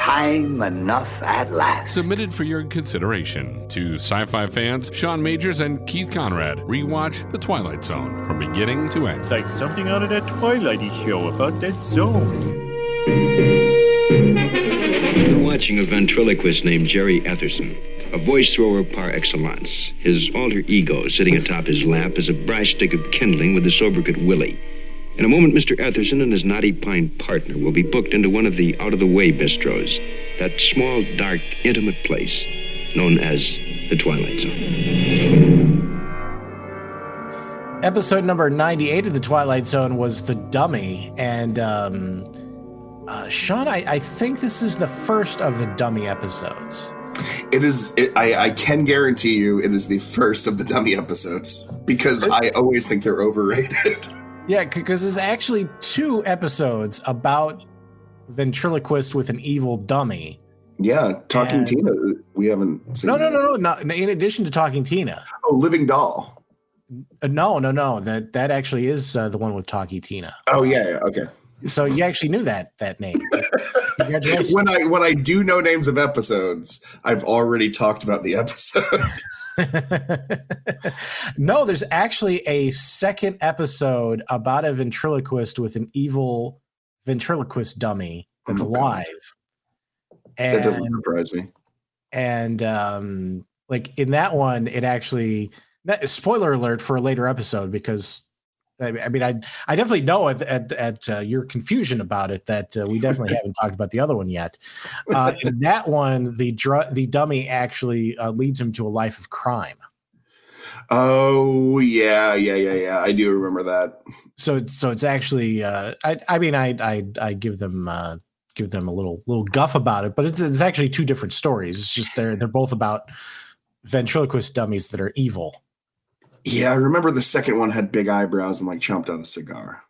time enough at last. Submitted for your consideration to sci fi fans Sean Majors and Keith Conrad. Rewatch The Twilight Zone from beginning to end. It's like something out of that Twilighty show about that zone. You're watching a ventriloquist named Jerry Etherson, a voice thrower par excellence. His alter ego sitting atop his lap is a brass stick of kindling with the sobriquet Willie. In a moment, Mr. Etherson and his knotty pine partner will be booked into one of the out of the way bistros, that small, dark, intimate place known as the Twilight Zone. Episode number 98 of The Twilight Zone was The Dummy. And, um, uh, Sean, I, I think this is the first of the dummy episodes. It is. It, I, I can guarantee you, it is the first of the dummy episodes because I always think they're overrated. Yeah, because there's actually two episodes about ventriloquist with an evil dummy. Yeah, Talking And- Tina. We haven't seen. No, no, that. no, no, in addition to Talking Tina. Oh, Living Doll. Uh, no, no, no. That that actually is uh, the one with Talking Tina. Oh yeah, yeah, okay. So you actually knew that that name. When I when I do know names of episodes, I've already talked about the episode. no, there's actually a second episode about a ventriloquist with an evil ventriloquist dummy that's Oh, God. alive. that And, doesn't surprise me. and um, like in that one, it actually that, spoiler alert for a later episode because I, mean I I definitely know at at, at uh, your confusion about it that uh, we definitely haven't talked about the other one yet. Uh, that one, the dr- the dummy actually uh, leads him to a life of crime. Oh yeah, yeah, yeah, yeah. I do remember that. so it's so it's actually uh i i mean i i i give them uh give them a little little guff about it but it's it's actually two different stories it's just they're they're both about ventriloquist dummies that are evil Yeah, I remember the second one had big eyebrows and like chomped on a cigar.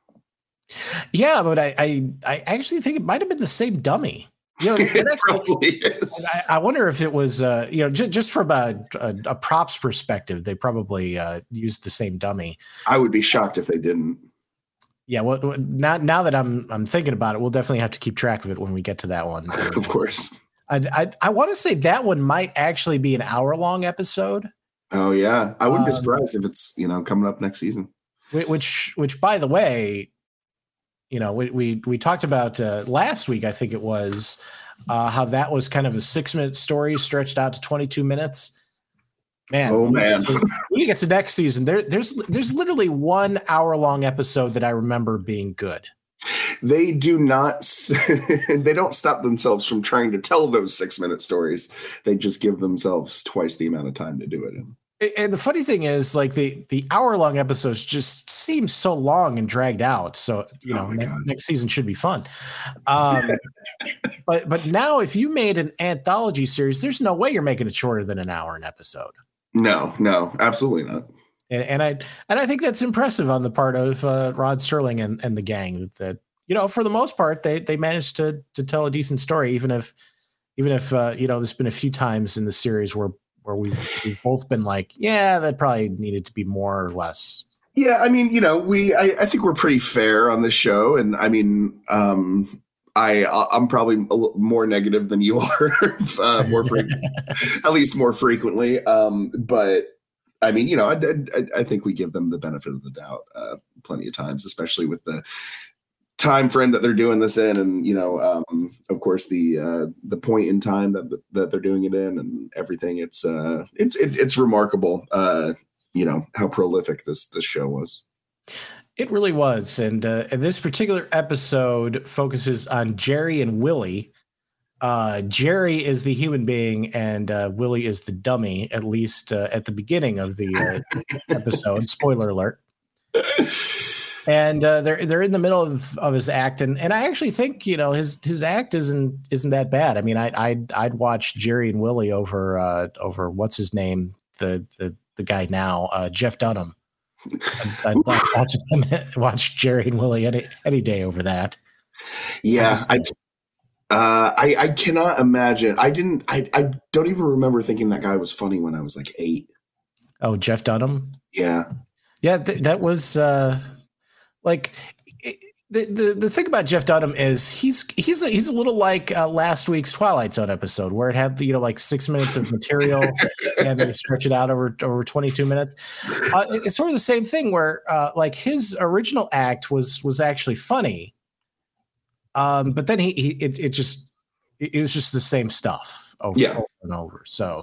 yeah but i i, I actually think it might have been the same dummy you know actually- probably is. I, I wonder if it was, uh, you know, j- just from a, a, a props perspective, they probably uh, used the same dummy. I would be shocked if they didn't. Yeah. Well, well, now now that I'm I'm thinking about it, we'll definitely have to keep track of it when we get to that one. Of course. I I, I want to say that one might actually be an hour long episode, Oh yeah, I wouldn't be Um, surprised if it's you know coming up next season. which which by the way, you know, we we, we talked about uh, last week. I think it was uh, how that was kind of a six minute story stretched out to 22 minutes. Man, Oh, man. when we get to next season, there there's there's literally one hour long episode that I remember being good. They do not. they don't stop themselves from trying to tell those six minute stories. They just give themselves twice the amount of time to do it in. And the funny thing is, like the the hour long episodes just seem so long and dragged out. So you Oh know, next, next season should be fun. Um, but but now, if you made an anthology series, there's no way you're making it shorter than an hour an episode. No, no, absolutely not. And, and I and I think that's impressive on the part of uh, Rod Serling and, and the gang that, that you know for the most part they they managed to to tell a decent story even if even if uh, you know there's been a few times in the series where where we've we've both been like yeah that probably needed to be more or less Yeah, I mean, you know, we I, I think we're pretty fair on the show, and I mean, um, I I'm probably a more negative than you are, uh, more at least more frequently. Um, but I mean, you know, I, I I think we give them the benefit of the doubt uh, plenty of times, especially with the time frame that they're doing this in, and you know, um, of course, the uh, the point in time that that they're doing it in, and everything. It's uh, it's it, it's remarkable. Uh, you know how prolific this this show was. It really was, and uh, and this particular episode focuses on Jerry and Willie. Uh, Jerry is the human being, and uh, Willie is the dummy. At least uh, at the beginning of the uh, episode. Spoiler alert. And uh, they're they're in the middle of, of his act, and, and I actually think you know his his act isn't isn't that bad. I mean, I I'd, I'd watch Jerry and Willie over uh, over what's his name the the the guy now uh, Jeff Dunham. I'd, I'd watch them watch Jerry and Willie any any day over that. Yeah, I, uh, I I cannot imagine. I didn't. I I don't even remember thinking that guy was funny when I was like eight. Oh, Jeff Dunham. Yeah, Yeah, th- that was uh, like it, the, the the thing about Jeff Dunham is he's he's a, he's a little like uh, last week's Twilight Zone episode where it had you know like six minutes of material and they stretch it out over over twenty two minutes. Uh, it's sort of the same thing where uh, like his original act was was actually funny, um, but then he, he it it just it, it was just the same stuff over, Yeah. over and over. So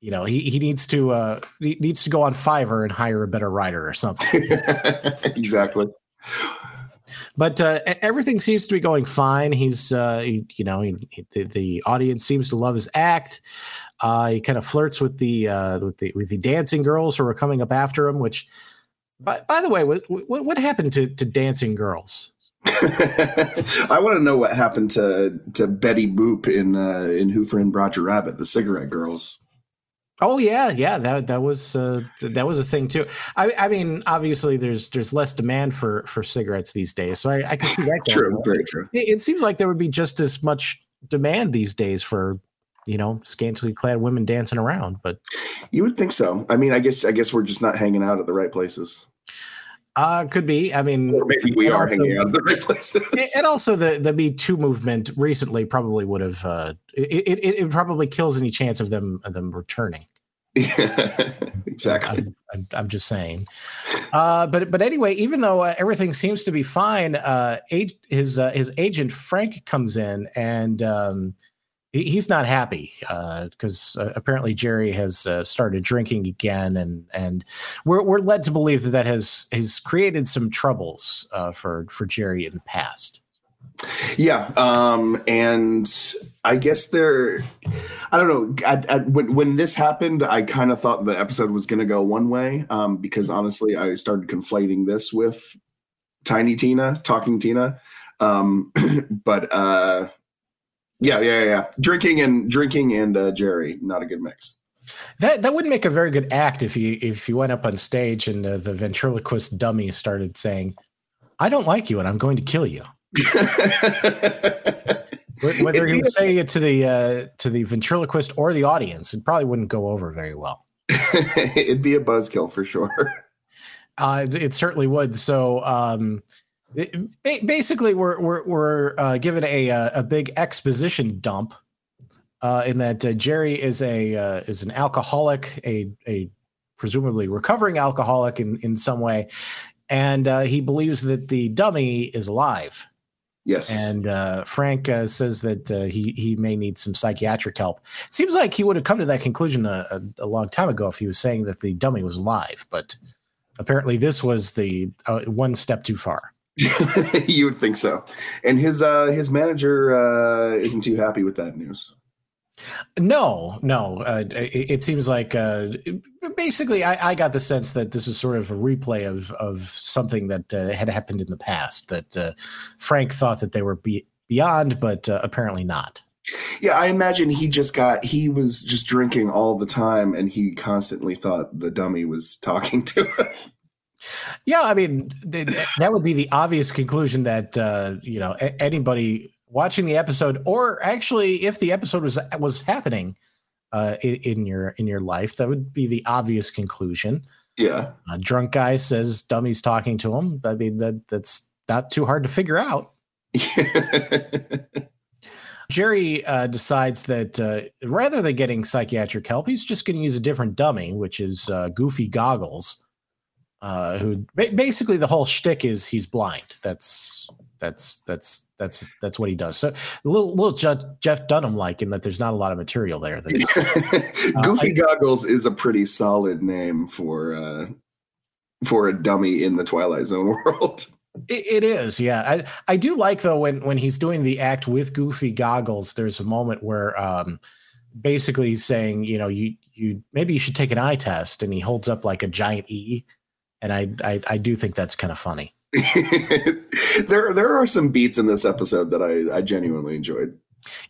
you know he he needs to uh he needs to go on Fiverr and hire a better writer or something. exactly. but uh, everything seems to be going fine. He's, uh, he, you know, he, he- the, the audience seems to love his act. Uh, he kind of flirts with the uh, with the with the dancing girls who are coming up after him. Which, by, by the way, what, what what happened to to dancing girls? I want to know what happened to to Betty Boop in uh, in Who Framed Roger Rabbit, the cigarette girls. Oh yeah, yeah that that was uh, that was a thing too. I, I mean, obviously, there's there's less demand for for cigarettes these days, so I, I can see that. True, very true. It, it seems like there would be just as much demand these days for you know scantily clad women dancing around, but You would think so. I mean, I guess I guess we're just not hanging out at the right places, uh could be. I mean, or maybe we are also- hanging out at the right places. and also the the Me Too movement recently probably would have uh, it, it it probably kills any chance of them of them returning. yeah, exactly. I'm, I'm, I'm just saying. Uh, but but anyway, even though uh, everything seems to be fine, uh, age, his uh, his agent Frank comes in and um, he's not happy because uh, apparently Jerry has uh, started drinking again, and and we're we're led to believe that that has has created some troubles uh, for for Jerry in the past. Yeah, um, and I guess there. I don't know. I, I, when when this happened, I kind of thought the episode was going to go one way um, because honestly, I started conflating this with Tiny Tina, Talking Tina. Um, but uh, yeah, yeah, yeah. Drinking and drinking and uh, Jerry, not a good mix. That that would make a very good act if you if you went up on stage and uh, the ventriloquist dummy started saying, "I don't like you and I'm going to kill you." Whether he was saying it to the uh, to the ventriloquist or the audience, it probably wouldn't go over very well. It'd be a buzzkill for sure. Uh, it, it certainly would. So um, basically, we're we're, we're uh, given a uh, a big exposition dump uh, in that uh, Jerry is a uh, is an alcoholic, a a presumably recovering alcoholic in in some way, and uh, he believes that the dummy is alive. Yes. And uh, Frank uh, says that uh, he he may need some psychiatric help. Seems like he would have come to that conclusion a, a, a long time ago if he was saying that the dummy was alive, but apparently this was the uh, one step too far. you would think so. And his uh his manager uh isn't too happy with that news. No, no. Uh, it, it seems like uh, basically I, I got the sense that this is sort of a replay of of something that uh, had happened in the past. That uh, Frank thought that they were be- beyond, but uh, apparently not. Yeah, I imagine he just got he was just drinking all the time and he constantly thought the dummy was talking to him. Yeah, I mean th- that would be the obvious conclusion that uh, you know a- anybody watching the episode, or actually if the episode was was happening uh, in, in your in your life, that would be the obvious conclusion. yeah. A drunk guy says dummy's talking to him. I mean that that's not too hard to figure out. Jerry uh, decides that uh, rather than getting psychiatric help, he's just going to use a different dummy, which is uh, Goofy Goggles, uh, who ba- basically the whole shtick is he's blind. That's that's that's that's that's what he does. So a little little Jeff, Jeff Dunham like in that there's not a lot of material there. That Goofy I- Goggles is a pretty solid name for uh for a dummy in the Twilight Zone world. It, it is, yeah. I I do like though when when he's doing the act with goofy goggles. There's a moment where um, basically he's saying, you know, you you maybe you should take an eye test, and he holds up like a giant E, and I I, I do think that's kind of funny. there there are some beats in this episode that I, I genuinely enjoyed.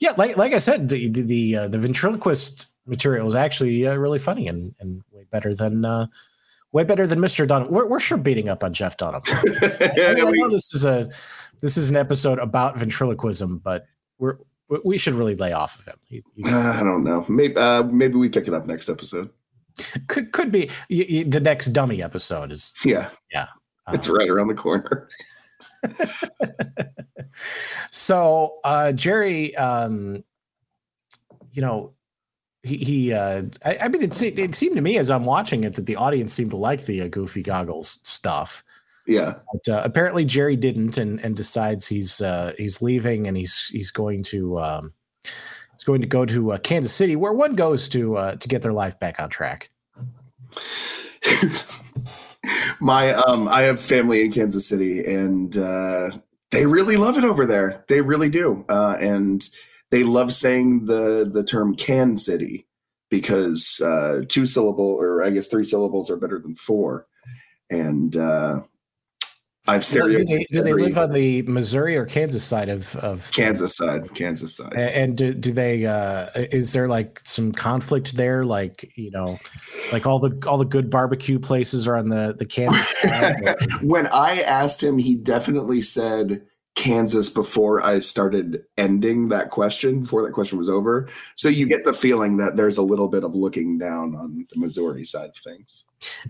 Yeah, like like I said, the the the, uh, the ventriloquist material is actually uh, really funny and and way better than. Uh, Way better than Mr. Dunham. We're, we're sure beating up on Jeff Dunham. I, mean, I know this is a this is an episode about ventriloquism, but we're we- we should really lay off of him. He, I don't know. Maybe uh, maybe we pick it up next episode. Could could be y- y- the next dummy episode is Yeah, uh, it's right around the corner. so uh, Jerry, um, you know, he, he uh, I, I mean, it, it seemed to me as I'm watching it that the audience seemed to like the uh, Goofy Goggles stuff. Yeah. But uh, apparently Jerry didn't, and and decides he's uh, he's leaving, and he's he's going to um, he's going to go to uh, Kansas City, where one goes to uh, to get their life back on track. My um I have family in Kansas City and uh they really love it over there. They really do. Uh and they love saying the the term can city because uh two syllable or I guess three syllables are better than four. And uh I've Do they, do they live on the Missouri or Kansas side of of Kansas side, Kansas side. And do, do they uh is there like some conflict there? Like you know like all the all the good barbecue places are on the the Kansas side? When I asked him, he definitely said Kansas before I started ending that question, before that question was over. So you get the feeling that there's a little bit of looking down on the Missouri side of things.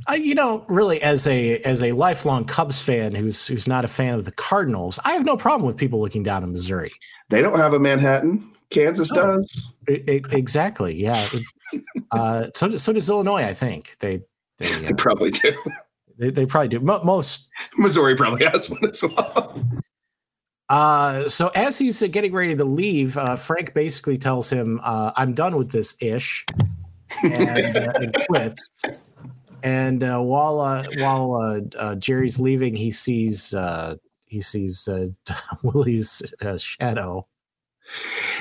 uh, you know really as a as a lifelong Cubs fan who's who's not a fan of the Cardinals I have no problem with people looking down on Missouri They don't have a Manhattan. Kansas does. I- I- exactly yeah It- uh so does, so does Illinois I think they they They uh, probably do. they, they probably do Mo- most Missouri probably has one as well. Uh, so as he's uh, getting ready to leave, uh, Frank basically tells him, uh, "I'm done with this ish," and, uh, and quits. And uh, while uh, while uh, uh, Jerry's leaving, he sees uh, he sees uh, Willie's uh, shadow.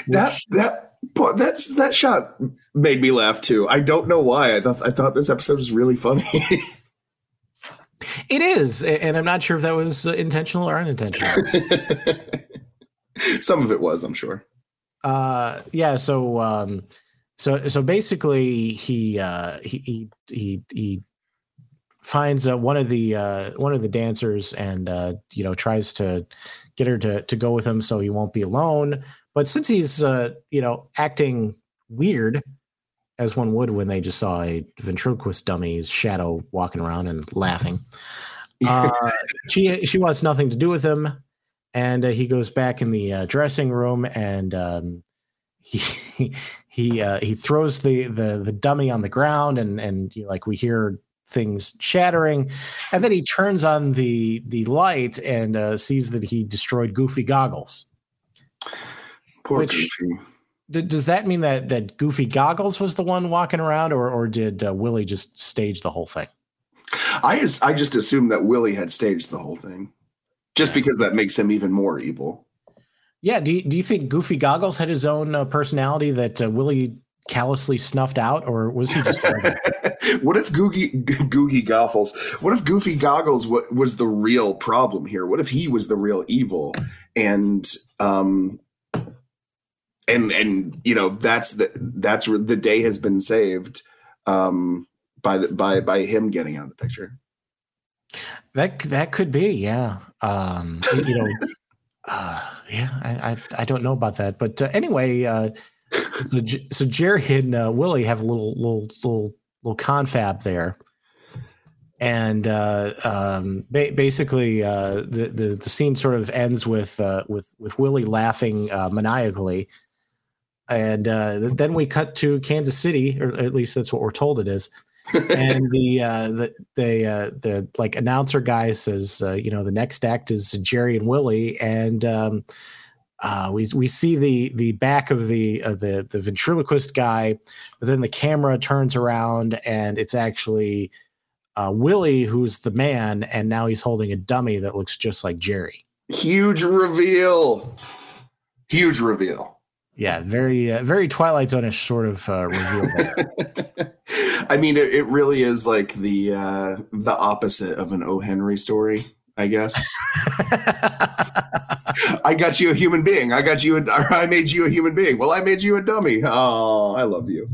That that but that's that shot made me laugh too. I don't know why. I thought I thought this episode was really funny. It is, and I'm not sure if that was uh, intentional or unintentional. Some of it was, I'm sure. uh yeah so um so so basically he uh he he he, finds uh, one of the uh one of the dancers and uh you know tries to get her to to go with him so he won't be alone but since he's uh you know acting weird as one would when they just saw a ventriloquist dummy's shadow walking around and laughing. Uh she she wants nothing to do with him and uh, he goes back in the uh, dressing room and um, he he uh, he throws the the the dummy on the ground and and you know, like we hear things shattering and then he turns on the the light and uh, sees that he destroyed goofy goggles. Poor Which- Goofy. D- does that mean that that goofy goggles was the one walking around or or did uh, willie just stage the whole thing I just I just assumed that Willie had staged the whole thing, just because that makes him even more evil. yeah do you, do you think goofy goggles had his own uh, personality that uh, willie callously snuffed out or was he just what if Googie Googie Goggles? What if Goofy Goggles wa- was the real problem here? What if he was the real evil? And um, and and you know that's the that's the day has been saved um by the by by him getting out of the picture. That that could be, yeah. Um, you know, uh, yeah. I, I I don't know about that, but uh, anyway, uh, so so Jerry and uh, Willie have a little little little little confab there, and uh, um, ba- basically uh, the, the the scene sort of ends with uh, with with Willie laughing uh, maniacally, and uh, then we cut to Kansas City, or at least that's what we're told it is and the uh the the uh the like announcer guy says uh, you know the next act is Jerry and Willie and um uh we we see the the back of the of the the ventriloquist guy but then the camera turns around and it's actually uh Willie who's the man and now he's holding a dummy that looks just like Jerry Huge reveal. Huge reveal. Yeah very uh, very twilight zone-ish sort of uh reveal I mean, it, it really is like the uh, the opposite of an O. Henry story, I guess. I got you a human being. I got you. A, or I made you a human being. Well, I made you a dummy. Oh, I love you.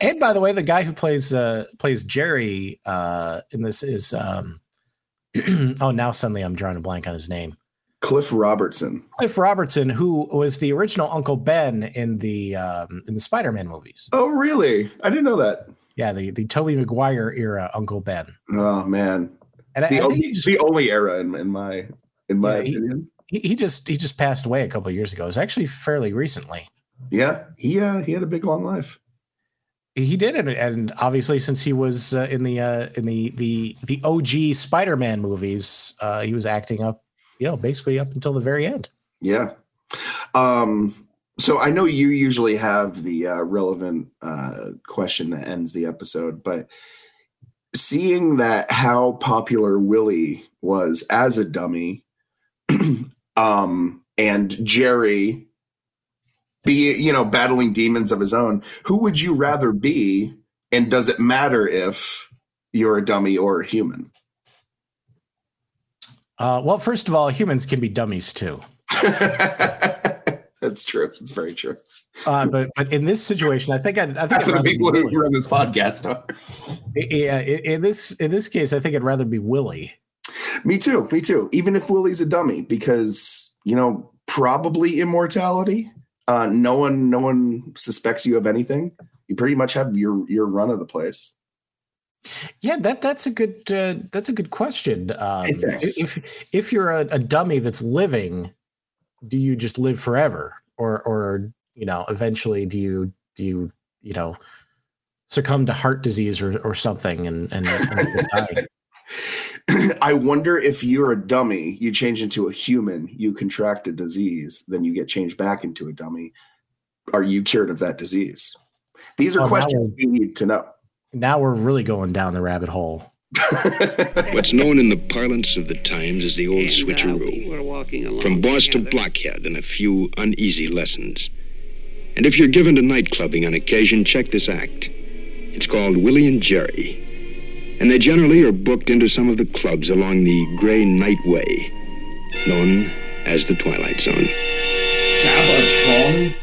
and by the way, the guy who plays uh, plays Jerry uh, in this is um, oh now suddenly I'm drawing a blank on his name. Cliff Robertson. Cliff Robertson, who was the original Uncle Ben in the um, in the Spider-Man movies. Oh, really? I didn't know that. Yeah, the the Tobey Maguire era Uncle Ben. Oh man, And I, The, I only, just, the only era in, in my in my Yeah, opinion. he, he just he just passed away a couple of years ago. It's actually fairly recently. Yeah, he uh, he had a big long life. He did, and, and obviously, since he was uh, in the uh, in the the the OG Spider-Man movies, uh, he was acting up, you know, basically up until the very end. Yeah. Um, so I know you usually have the uh, relevant uh, question that ends the episode, but seeing that how popular Willie was as a dummy, um, and Jerry be you know battling demons of his own, who would you rather be? And does it matter if you're a dummy or a human? Uh, well, first of all, humans can be dummies too. That's true. It's very true. Uh, but but in this situation, I think I'd, I think That's I'd the people who run this podcast are. Yeah, in, in this in this case, I think I'd rather be Willie. Me too. Me too. Even if Willie's a dummy, because you know probably immortality. Uh, no one, no one suspects you of anything. You pretty much have your your run of the place. Yeah, that that's a good uh, that's a good question. Um, if if you're a, a dummy that's living, do you just live forever, or or you know, eventually do you do you you know succumb to heart disease or or something and and, and die? I wonder if you're a dummy, you change into a human, you contract a disease, then you get changed back into a dummy. Are you cured of that disease? These are Oh, questions we need to know. Now we're really going down the rabbit hole. What's known in the parlance of the times as the old And, uh, switcheroo. we were walking along From boss to together. blockhead and a few uneasy lessons. And if you're given to night clubbing on occasion, check this act. It's called Willie and Jerry. And they generally are booked into some of the clubs along the Great White Way, known as the Twilight Zone. Gabatron